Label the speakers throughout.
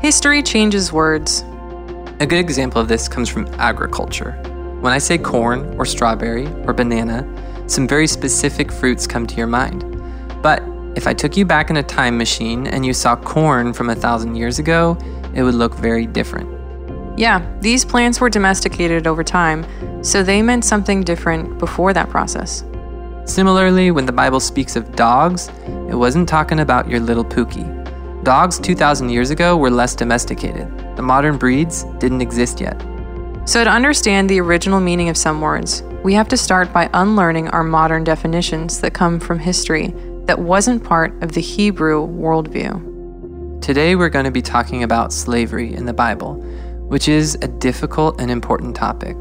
Speaker 1: History changes words.
Speaker 2: A good example of this comes from agriculture. When I say corn or strawberry or banana, some very specific fruits come to your mind. But if I took you back in a time machine and you saw corn from a thousand years ago, it would look very different.
Speaker 1: Yeah, these plants were domesticated over time, so they meant something different before that process.
Speaker 2: Similarly, when the Bible speaks of dogs, it wasn't talking about your little Pookie. Dogs 2,000 years ago were less domesticated. The modern breeds didn't exist yet.
Speaker 1: So, to understand the original meaning of some words, we have to start by unlearning our modern definitions that come from history that wasn't part of the Hebrew worldview.
Speaker 2: Today, we're going to be talking about slavery in the Bible, which is a difficult and important topic.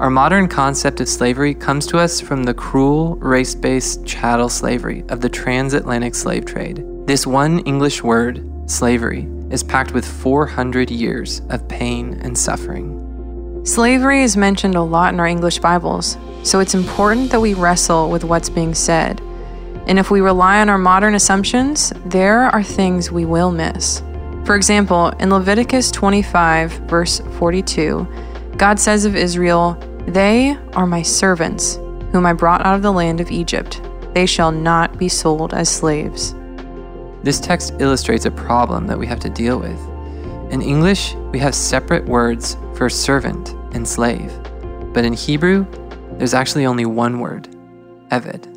Speaker 2: Our modern concept of slavery comes to us from the cruel, race based chattel slavery of the transatlantic slave trade. This one English word, slavery, is packed with 400 years of pain and suffering.
Speaker 1: Slavery is mentioned a lot in our English Bibles, so it's important that we wrestle with what's being said. And if we rely on our modern assumptions, there are things we will miss. For example, in Leviticus 25, verse 42, God says of Israel, They are my servants, whom I brought out of the land of Egypt. They shall not be sold as slaves.
Speaker 2: This text illustrates a problem that we have to deal with. In English, we have separate words for servant and slave, but in Hebrew, there's actually only one word, Eved.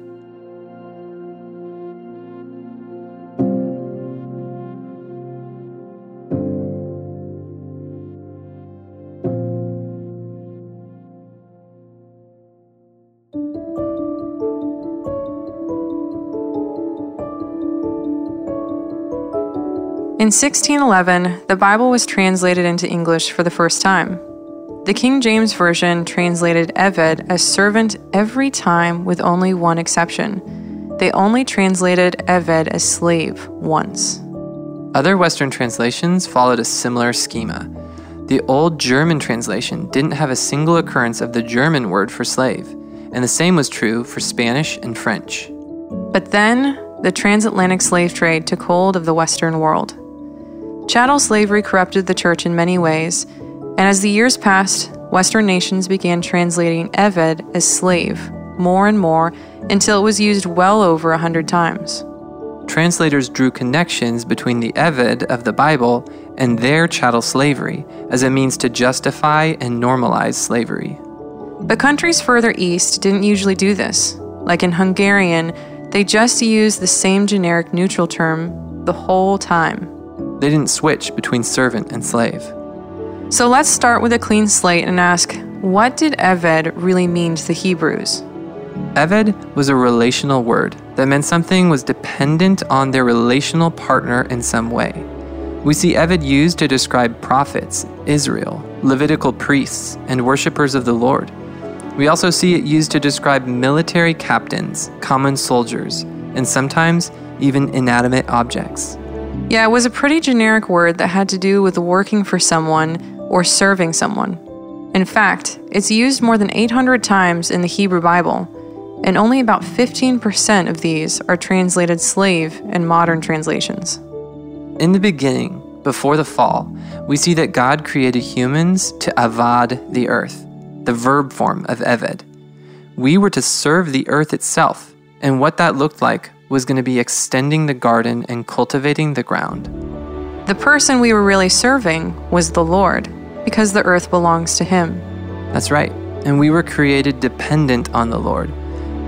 Speaker 1: In 1611, the Bible was translated into English for the first time. The King James Version translated Eved as servant every time with only one exception. They only translated Eved as slave once.
Speaker 2: Other Western translations followed a similar schema. The old German translation didn't have a single occurrence of the German word for slave, and the same was true for Spanish and French.
Speaker 1: But then, the transatlantic slave trade took hold of the Western world. Chattel slavery corrupted the church in many ways, and as the years passed, Western nations began translating Eved as slave more and more until it was used well over a hundred times.
Speaker 2: Translators drew connections between the Eved of the Bible and their chattel slavery as a means to justify and normalize slavery.
Speaker 1: But countries further east didn't usually do this. Like in Hungarian, they just used the same generic neutral term the whole time.
Speaker 2: They didn't switch between servant and slave.
Speaker 1: So let's start with a clean slate and ask what did Eved really mean to the Hebrews?
Speaker 2: Eved was a relational word that meant something was dependent on their relational partner in some way. We see Eved used to describe prophets, Israel, Levitical priests, and worshippers of the Lord. We also see it used to describe military captains, common soldiers, and sometimes even inanimate objects.
Speaker 1: Yeah, it was a pretty generic word that had to do with working for someone or serving someone. In fact, it's used more than 800 times in the Hebrew Bible, and only about 15% of these are translated slave in modern translations.
Speaker 2: In the beginning, before the fall, we see that God created humans to avad the earth, the verb form of Eved. We were to serve the earth itself, and what that looked like was going to be extending the garden and cultivating the ground.
Speaker 1: The person we were really serving was the Lord, because the earth belongs to Him.
Speaker 2: That's right, and we were created dependent on the Lord.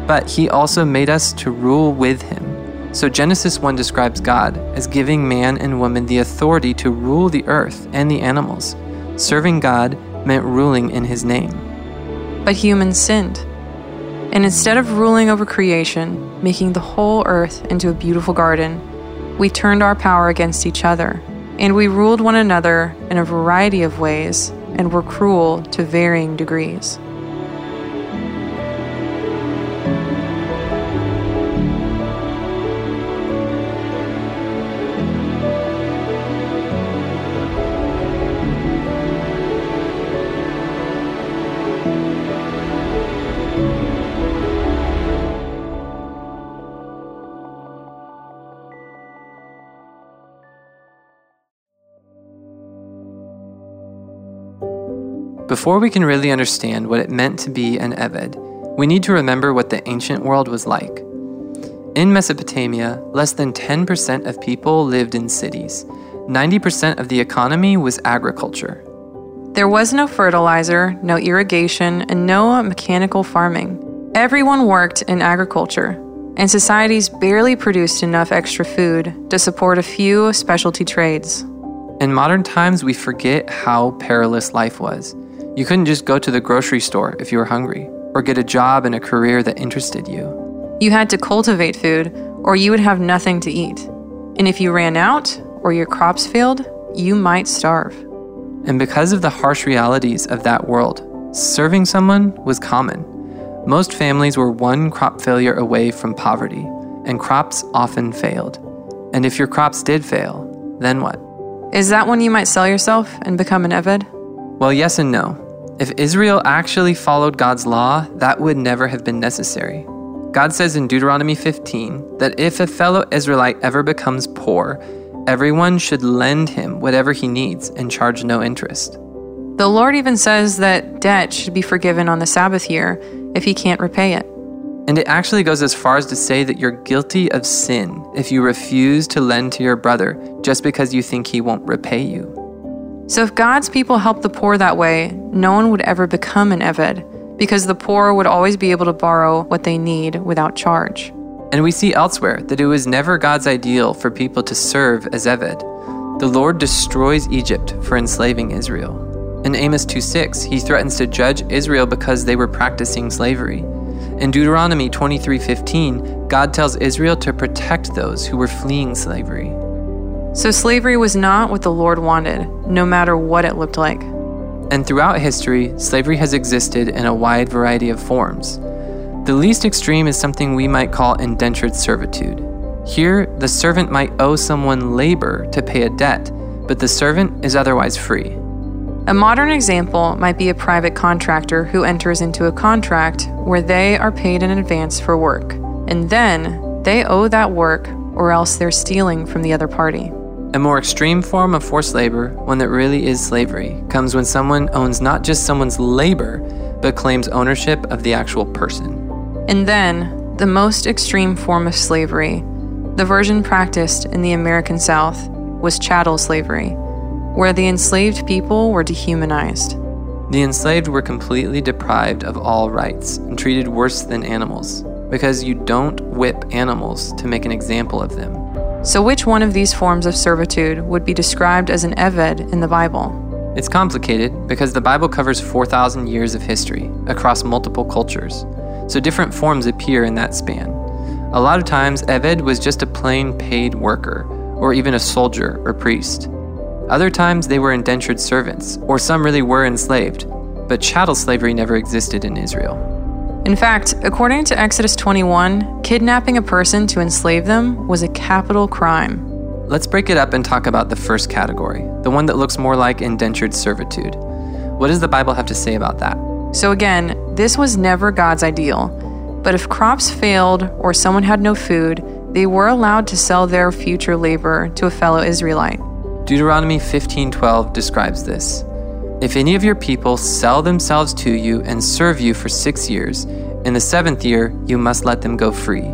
Speaker 2: But He also made us to rule with Him. So Genesis 1 describes God as giving man and woman the authority to rule the earth and the animals. Serving God meant ruling in His name.
Speaker 1: But humans sinned. And instead of ruling over creation, making the whole earth into a beautiful garden, we turned our power against each other, and we ruled one another in a variety of ways and were cruel to varying degrees.
Speaker 2: Before we can really understand what it meant to be an Eved, we need to remember what the ancient world was like. In Mesopotamia, less than 10% of people lived in cities. 90% of the economy was agriculture.
Speaker 1: There was no fertilizer, no irrigation, and no mechanical farming. Everyone worked in agriculture, and societies barely produced enough extra food to support a few specialty trades.
Speaker 2: In modern times, we forget how perilous life was. You couldn't just go to the grocery store if you were hungry, or get a job in a career that interested you.
Speaker 1: You had to cultivate food, or you would have nothing to eat. And if you ran out, or your crops failed, you might starve.
Speaker 2: And because of the harsh realities of that world, serving someone was common. Most families were one crop failure away from poverty, and crops often failed. And if your crops did fail, then what?
Speaker 1: Is that when you might sell yourself and become an Eved?
Speaker 2: Well, yes and no. If Israel actually followed God's law, that would never have been necessary. God says in Deuteronomy 15 that if a fellow Israelite ever becomes poor, everyone should lend him whatever he needs and charge no interest.
Speaker 1: The Lord even says that debt should be forgiven on the Sabbath year if he can't repay it.
Speaker 2: And it actually goes as far as to say that you're guilty of sin if you refuse to lend to your brother just because you think he won't repay you.
Speaker 1: So, if God's people helped the poor that way, no one would ever become an Eved, because the poor would always be able to borrow what they need without charge.
Speaker 2: And we see elsewhere that it was never God's ideal for people to serve as Eved. The Lord destroys Egypt for enslaving Israel. In Amos 2:6, he threatens to judge Israel because they were practicing slavery. In Deuteronomy 23:15, God tells Israel to protect those who were fleeing slavery.
Speaker 1: So slavery was not what the Lord wanted, no matter what it looked like.
Speaker 2: And throughout history, slavery has existed in a wide variety of forms. The least extreme is something we might call indentured servitude. Here, the servant might owe someone labor to pay a debt, but the servant is otherwise free.
Speaker 1: A modern example might be a private contractor who enters into a contract where they are paid in advance for work, and then they owe that work or else they're stealing from the other party.
Speaker 2: A more extreme form of forced labor, one that really is slavery, comes when someone owns not just someone's labor, but claims ownership of the actual person.
Speaker 1: And then, the most extreme form of slavery, the version practiced in the American South, was chattel slavery, where the enslaved people were dehumanized.
Speaker 2: The enslaved were completely deprived of all rights and treated worse than animals, because you don't whip animals to make an example of them.
Speaker 1: So, which one of these forms of servitude would be described as an Eved in the Bible?
Speaker 2: It's complicated because the Bible covers 4,000 years of history across multiple cultures, so different forms appear in that span. A lot of times, Eved was just a plain paid worker, or even a soldier or priest. Other times, they were indentured servants, or some really were enslaved, but chattel slavery never existed in Israel.
Speaker 1: In fact, according to Exodus 21, kidnapping a person to enslave them was a capital crime.
Speaker 2: Let's break it up and talk about the first category, the one that looks more like indentured servitude. What does the Bible have to say about that?
Speaker 1: So, again, this was never God's ideal. But if crops failed or someone had no food, they were allowed to sell their future labor to a fellow Israelite.
Speaker 2: Deuteronomy 15:12 describes this. If any of your people sell themselves to you and serve you for six years, in the seventh year you must let them go free.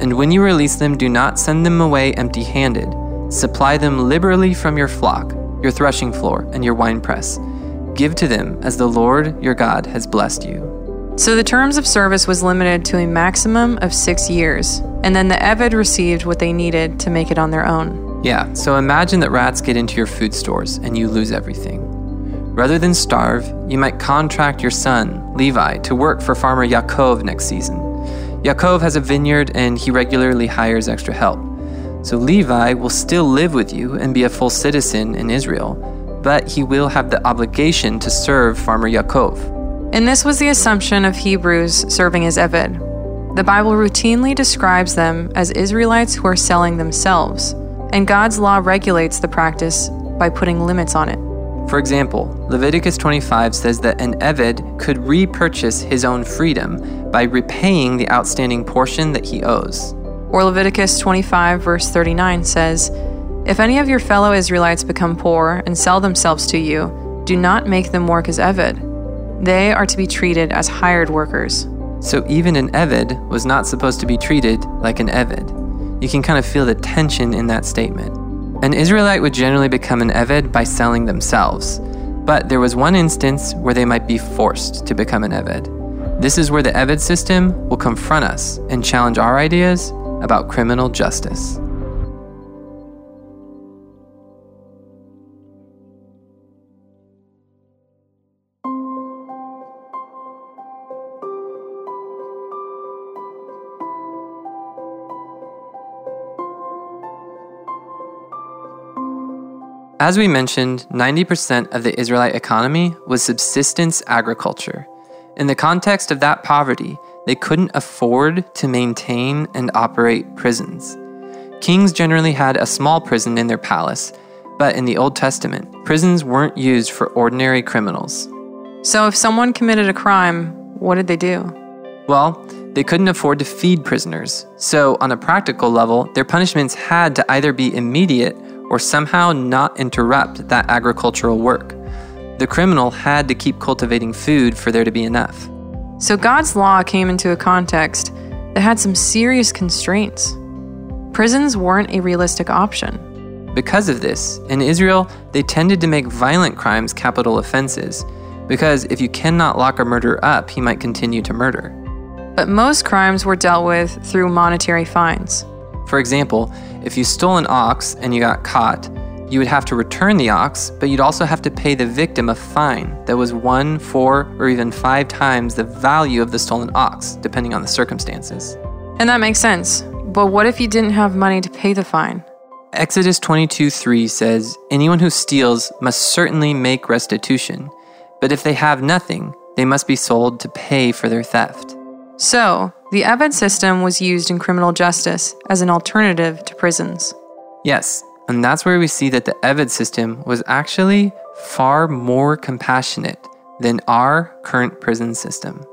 Speaker 2: And when you release them, do not send them away empty handed. Supply them liberally from your flock, your threshing floor, and your winepress. Give to them as the Lord your God has blessed you.
Speaker 1: So the terms of service was limited to a maximum of six years, and then the Eved received what they needed to make it on their own.
Speaker 2: Yeah, so imagine that rats get into your food stores and you lose everything. Rather than starve, you might contract your son, Levi, to work for farmer Yaakov next season. Yaakov has a vineyard and he regularly hires extra help. So Levi will still live with you and be a full citizen in Israel, but he will have the obligation to serve farmer Yaakov.
Speaker 1: And this was the assumption of Hebrews serving as Eved. The Bible routinely describes them as Israelites who are selling themselves, and God's law regulates the practice by putting limits on it.
Speaker 2: For example, Leviticus 25 says that an Eved could repurchase his own freedom by repaying the outstanding portion that he owes.
Speaker 1: Or Leviticus 25, verse 39 says, If any of your fellow Israelites become poor and sell themselves to you, do not make them work as Eved. They are to be treated as hired workers.
Speaker 2: So even an Eved was not supposed to be treated like an Eved. You can kind of feel the tension in that statement. An Israelite would generally become an Eved by selling themselves, but there was one instance where they might be forced to become an Eved. This is where the Eved system will confront us and challenge our ideas about criminal justice. As we mentioned, 90% of the Israelite economy was subsistence agriculture. In the context of that poverty, they couldn't afford to maintain and operate prisons. Kings generally had a small prison in their palace, but in the Old Testament, prisons weren't used for ordinary criminals.
Speaker 1: So if someone committed a crime, what did they do?
Speaker 2: Well, they couldn't afford to feed prisoners, so on a practical level, their punishments had to either be immediate or somehow not interrupt that agricultural work. The criminal had to keep cultivating food for there to be enough.
Speaker 1: So God's law came into a context that had some serious constraints. Prisons weren't a realistic option.
Speaker 2: Because of this, in Israel, they tended to make violent crimes capital offenses, because if you cannot lock a murderer up, he might continue to murder.
Speaker 1: But most crimes were dealt with through monetary fines.
Speaker 2: For example, if you stole an ox and you got caught, you would have to return the ox, but you'd also have to pay the victim a fine that was one, four, or even five times the value of the stolen ox, depending on the circumstances.
Speaker 1: And that makes sense. But what if you didn't have money to pay the fine?
Speaker 2: Exodus 22 3 says, Anyone who steals must certainly make restitution, but if they have nothing, they must be sold to pay for their theft.
Speaker 1: So, the Eved system was used in criminal justice as an alternative to prisons.
Speaker 2: Yes, and that's where we see that the Eved system was actually far more compassionate than our current prison system.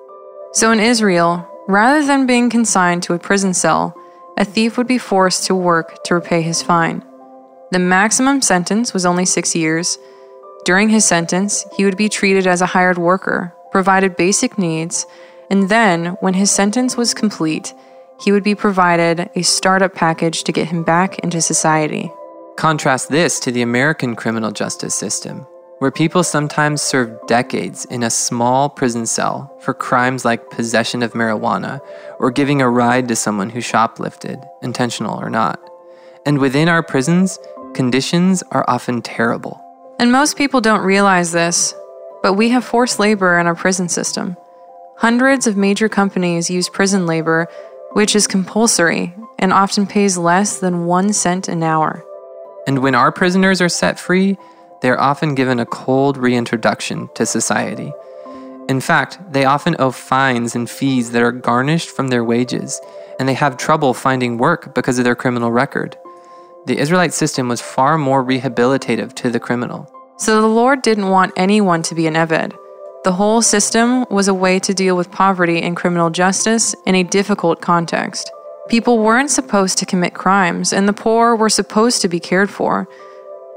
Speaker 1: So, in Israel, rather than being consigned to a prison cell, a thief would be forced to work to repay his fine. The maximum sentence was only six years. During his sentence, he would be treated as a hired worker, provided basic needs, and then, when his sentence was complete, he would be provided a startup package to get him back into society.
Speaker 2: Contrast this to the American criminal justice system, where people sometimes serve decades in a small prison cell for crimes like possession of marijuana or giving a ride to someone who shoplifted, intentional or not. And within our prisons, conditions are often terrible.
Speaker 1: And most people don't realize this, but we have forced labor in our prison system. Hundreds of major companies use prison labor, which is compulsory and often pays less than one cent an hour.
Speaker 2: And when our prisoners are set free, they are often given a cold reintroduction to society. In fact, they often owe fines and fees that are garnished from their wages, and they have trouble finding work because of their criminal record. The Israelite system was far more rehabilitative to the criminal.
Speaker 1: So the Lord didn't want anyone to be an Eved. The whole system was a way to deal with poverty and criminal justice in a difficult context. People weren't supposed to commit crimes, and the poor were supposed to be cared for.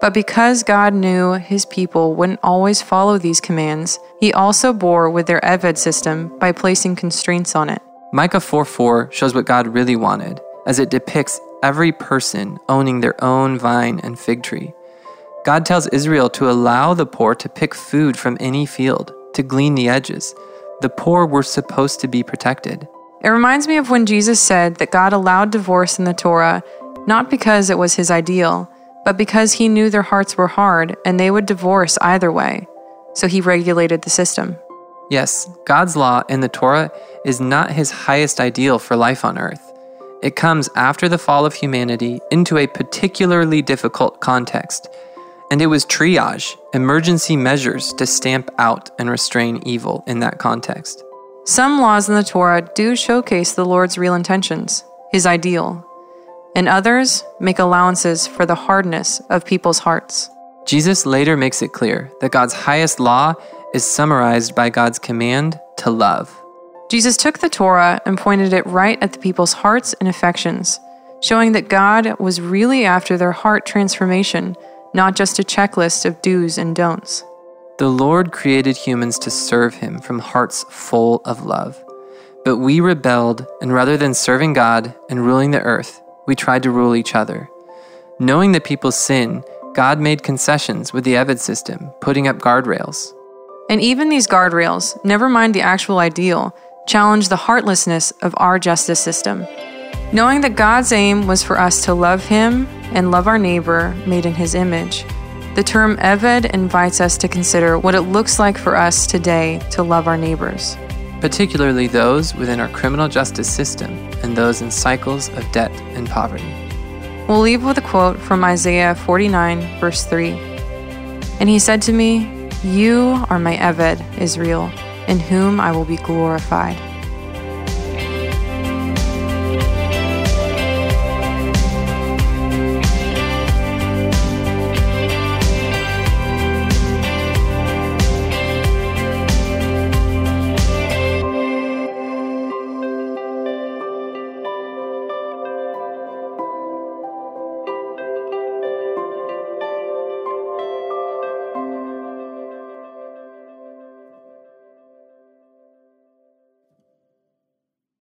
Speaker 1: But because God knew his people wouldn't always follow these commands, he also bore with their Eved system by placing constraints on it.
Speaker 2: Micah 4 4 shows what God really wanted, as it depicts every person owning their own vine and fig tree. God tells Israel to allow the poor to pick food from any field, to glean the edges. The poor were supposed to be protected.
Speaker 1: It reminds me of when Jesus said that God allowed divorce in the Torah not because it was his ideal, but because he knew their hearts were hard and they would divorce either way. So he regulated the system.
Speaker 2: Yes, God's law in the Torah is not his highest ideal for life on earth. It comes after the fall of humanity into a particularly difficult context and it was triage, emergency measures to stamp out and restrain evil in that context.
Speaker 1: Some laws in the Torah do showcase the Lord's real intentions, his ideal, and others make allowances for the hardness of people's hearts.
Speaker 2: Jesus later makes it clear that God's highest law is summarized by God's command to love.
Speaker 1: Jesus took the Torah and pointed it right at the people's hearts and affections, showing that God was really after their heart transformation not just a checklist of do's and don'ts.
Speaker 2: The Lord created humans to serve him from hearts full of love. But we rebelled, and rather than serving God and ruling the earth, we tried to rule each other. Knowing that people sin, God made concessions with the Eved system, putting up guardrails.
Speaker 1: And even these guardrails, never mind the actual ideal, challenge the heartlessness of our justice system. Knowing that God's aim was for us to love Him and love our neighbor made in His image, the term Eved invites us to consider what it looks like for us today to love our neighbors,
Speaker 2: particularly those within our criminal justice system and those in cycles of debt and poverty.
Speaker 1: We'll leave with a quote from Isaiah 49, verse 3. And he said to me, You are my Eved, Israel, in whom I will be glorified.